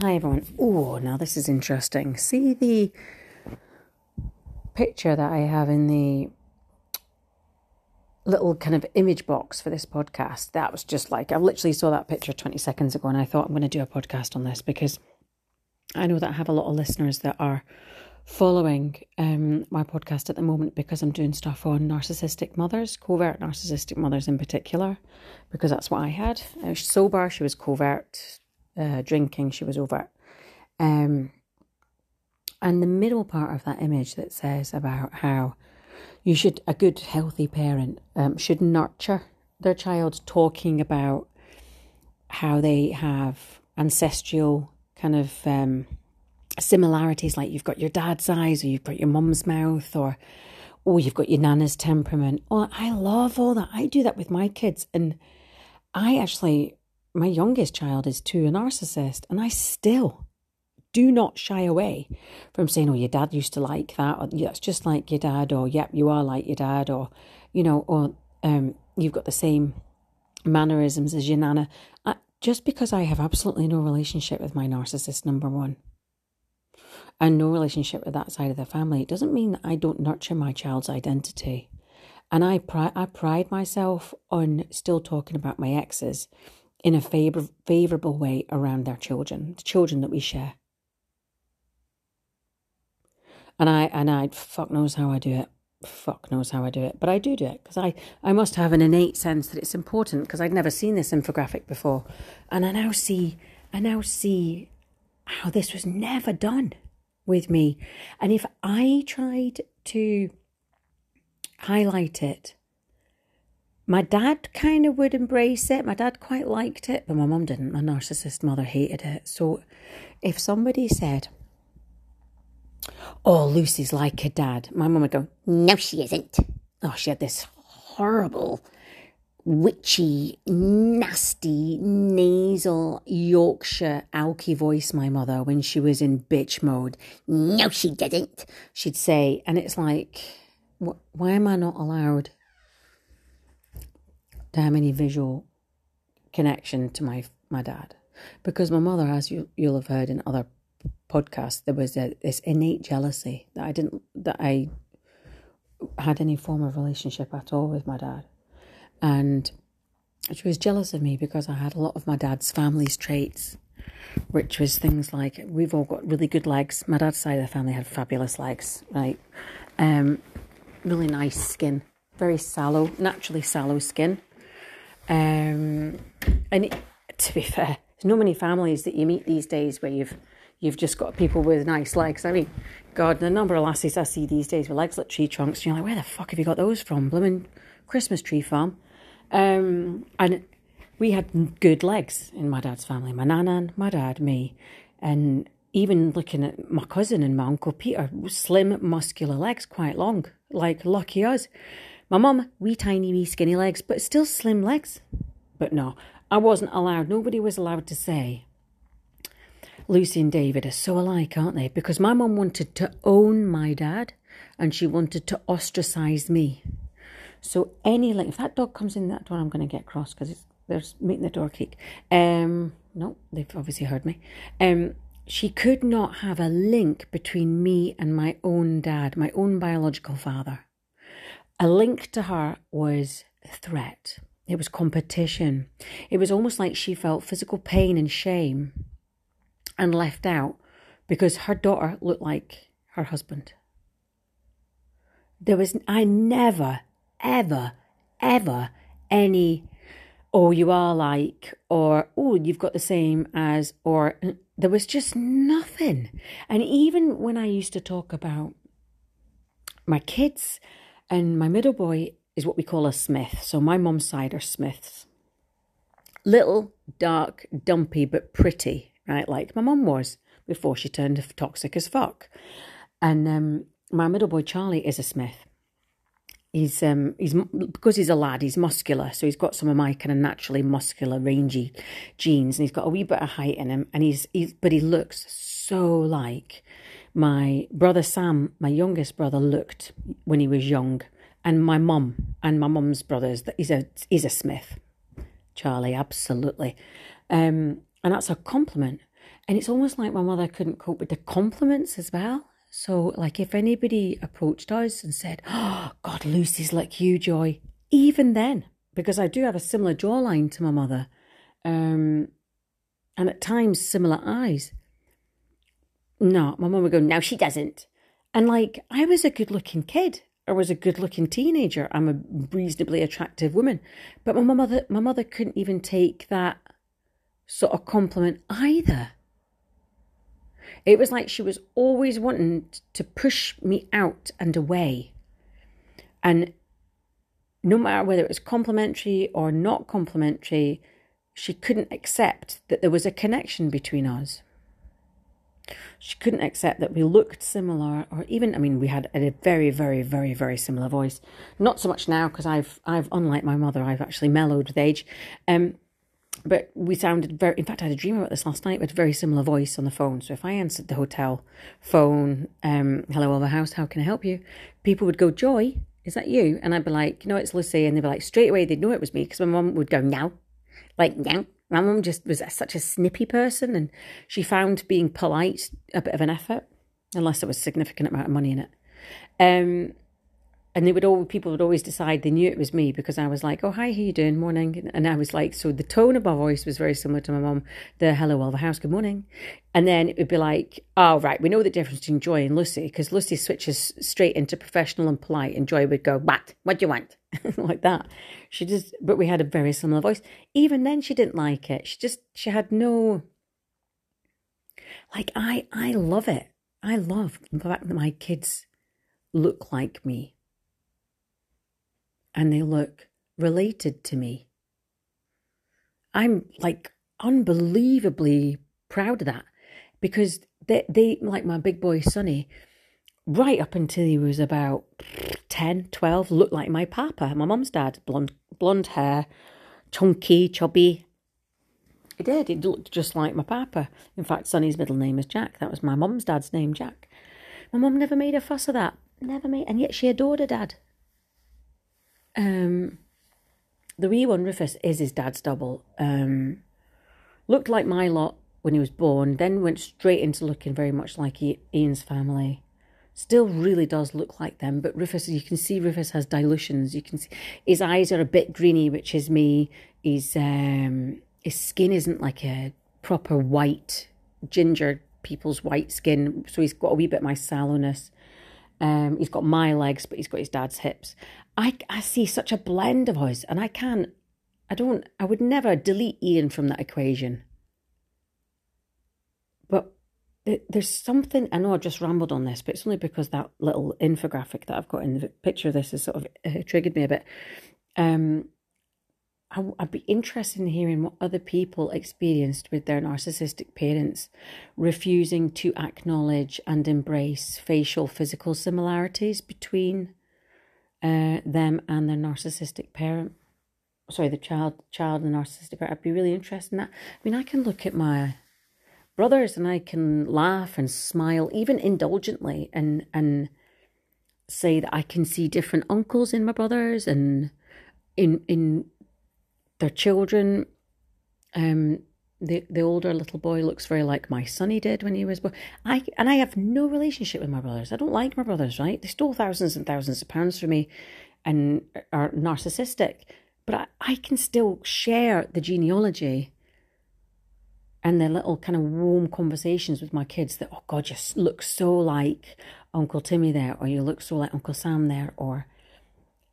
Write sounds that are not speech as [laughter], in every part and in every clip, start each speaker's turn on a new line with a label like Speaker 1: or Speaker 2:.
Speaker 1: Hi everyone. Oh, now this is interesting. See the picture that I have in the little kind of image box for this podcast. That was just like I literally saw that picture 20 seconds ago and I thought I'm going to do a podcast on this because I know that I have a lot of listeners that are following um, my podcast at the moment because I'm doing stuff on narcissistic mothers, covert narcissistic mothers in particular, because that's what I had. I was sober, she was covert, uh, drinking, she was over. Um, and the middle part of that image that says about how you should, a good, healthy parent um, should nurture their child, talking about how they have ancestral kind of um, similarities, like you've got your dad's eyes, or you've got your mum's mouth, or oh, you've got your nana's temperament. Oh, I love all that. I do that with my kids, and I actually, my youngest child is too a narcissist, and I still do not shy away from saying, "Oh, your dad used to like that," or "That's just like your dad," or "Yep, you are like your dad," or you know, or um, you've got the same mannerisms as your nana. I, just because I have absolutely no relationship with my narcissist, number one, and no relationship with that side of the family, it doesn't mean that I don't nurture my child's identity. And I, pri- I pride myself on still talking about my exes in a favor- favourable way around their children, the children that we share. And I and I fuck knows how I do it. Fuck knows how I do it, but I do do it because I I must have an innate sense that it's important because I'd never seen this infographic before, and I now see I now see how this was never done with me, and if I tried to highlight it. My dad kind of would embrace it. My dad quite liked it, but my mum didn't. My narcissist mother hated it. So if somebody said, Oh, Lucy's like her dad. My mum would go, No, she isn't. Oh, she had this horrible, witchy, nasty, nasal Yorkshire alky voice, my mother, when she was in bitch mode. No, she didn't. She'd say, and it's like, why am I not allowed to have any visual connection to my my dad? Because my mother, as you, you'll have heard in other podcasts, there was a, this innate jealousy that I didn't that I had any form of relationship at all with my dad, and she was jealous of me because I had a lot of my dad's family's traits, which was things like we've all got really good legs. My dad's side of the family had fabulous legs, right? Um, really nice skin, very sallow, naturally sallow skin. Um, and to be fair, there's not many families that you meet these days where you've you've just got people with nice legs. I mean, God, the number of lassies I see these days with legs like tree trunks, you're like, where the fuck have you got those from? Blooming Christmas tree farm. Um, and we had good legs in my dad's family. My nana, my dad, me, and even looking at my cousin and my uncle Peter, slim, muscular legs, quite long. Like lucky us. My mum, wee tiny, wee skinny legs, but still slim legs. But no, I wasn't allowed. Nobody was allowed to say Lucy and David are so alike, aren't they? Because my mum wanted to own my dad and she wanted to ostracize me. So any like if that dog comes in that door, I'm going to get cross because they're making the door creak. Um, no, they've obviously heard me. Um, she could not have a link between me and my own dad, my own biological father. A link to her was threat. It was competition. It was almost like she felt physical pain and shame and left out because her daughter looked like her husband. There was, I never, ever, ever any, oh, you are like, or oh, you've got the same as, or there was just nothing. And even when I used to talk about my kids, and my middle boy is what we call a Smith. So my mum's side are Smiths. Little, dark, dumpy, but pretty right? Like my mum was before she turned toxic as fuck. And um, my middle boy Charlie is a Smith. He's um he's because he's a lad. He's muscular, so he's got some of my kind of naturally muscular, rangy genes, and he's got a wee bit of height in him. And he's he's but he looks so like my brother Sam, my youngest brother, looked when he was young, and my mum and my mum's brothers. He's a he's a Smith, Charlie, absolutely. Um, and that's a compliment. And it's almost like my mother couldn't cope with the compliments as well. So, like, if anybody approached us and said, Oh, God, Lucy's like you, Joy, even then, because I do have a similar jawline to my mother, um, and at times similar eyes. No, my mum would go, No, she doesn't. And like, I was a good looking kid. I was a good looking teenager. I'm a reasonably attractive woman. But my mother my mother couldn't even take that sort of compliment either. It was like she was always wanting to push me out and away. And no matter whether it was complimentary or not complimentary, she couldn't accept that there was a connection between us. She couldn't accept that we looked similar, or even, I mean, we had a very, very, very, very similar voice. Not so much now because I've, I've, unlike my mother, I've actually mellowed with age. Um, but we sounded very. In fact, I had a dream about this last night. We had a very similar voice on the phone. So if I answered the hotel phone, um, "Hello, Oliver House, how can I help you?" People would go, "Joy, is that you?" And I'd be like, "No, it's Lucy," and they'd be like, straight away they'd know it was me because my mum would go, "Now," like "Now." My mum just was such a snippy person, and she found being polite a bit of an effort, unless there was a significant amount of money in it. Um, and they would all people would always decide they knew it was me because I was like, "Oh, hi, how you doing? Morning." And I was like, so the tone of my voice was very similar to my mom. The "Hello, Oliver House, good morning," and then it would be like, "Oh, right, we know the difference between Joy and Lucy because Lucy switches straight into professional and polite, and Joy would go, "What? What do you want?" [laughs] like that. She just, but we had a very similar voice. Even then, she didn't like it. She just, she had no. Like I, I love it. I love the fact that my kids look like me and they look related to me. I'm like unbelievably proud of that because they, they like my big boy Sonny, right up until he was about 10, 12, looked like my papa, my mum's dad, blonde, blonde hair, chunky, chubby. He did. He looked just like my papa. In fact, Sonny's middle name is Jack. That was my mum's dad's name, Jack. My mum never made a fuss of that. Never made, and yet she adored her dad. Um, the wee one, Rufus, is his dad's double. Um, looked like my lot when he was born, then went straight into looking very much like Ian's family. Still really does look like them, but Rufus, you can see Rufus has dilutions. You can see his eyes are a bit greeny, which is me. His um, his skin isn't like a proper white ginger people's white skin, so he's got a wee bit my sallowness. Um, he's got my legs, but he's got his dad's hips. I, I see such a blend of us, and I can't, I don't, I would never delete Ian from that equation. But there's something, I know I just rambled on this, but it's only because that little infographic that I've got in the picture of this has sort of uh, triggered me a bit. Um, I, would be interested in hearing what other people experienced with their narcissistic parents refusing to acknowledge and embrace facial physical similarities between uh, them and their narcissistic parent. Sorry, the child, child and the narcissistic parent. I'd be really interested in that. I mean, I can look at my brothers and I can laugh and smile, even indulgently, and and say that I can see different uncles in my brothers and in in their children. Um, the the older little boy looks very like my son he did when he was born. I and I have no relationship with my brothers. I don't like my brothers. Right? They stole thousands and thousands of pounds from me, and are narcissistic. But I, I can still share the genealogy and the little kind of warm conversations with my kids that oh God, you look so like Uncle Timmy there, or you look so like Uncle Sam there, or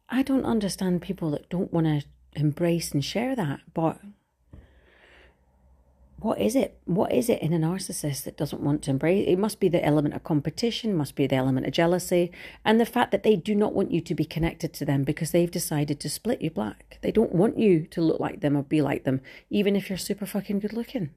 Speaker 1: I don't understand people that don't want to embrace and share that. But what is it? What is it in a narcissist that doesn't want to embrace? It must be the element of competition, must be the element of jealousy, and the fact that they do not want you to be connected to them because they've decided to split you black. They don't want you to look like them or be like them, even if you're super fucking good looking.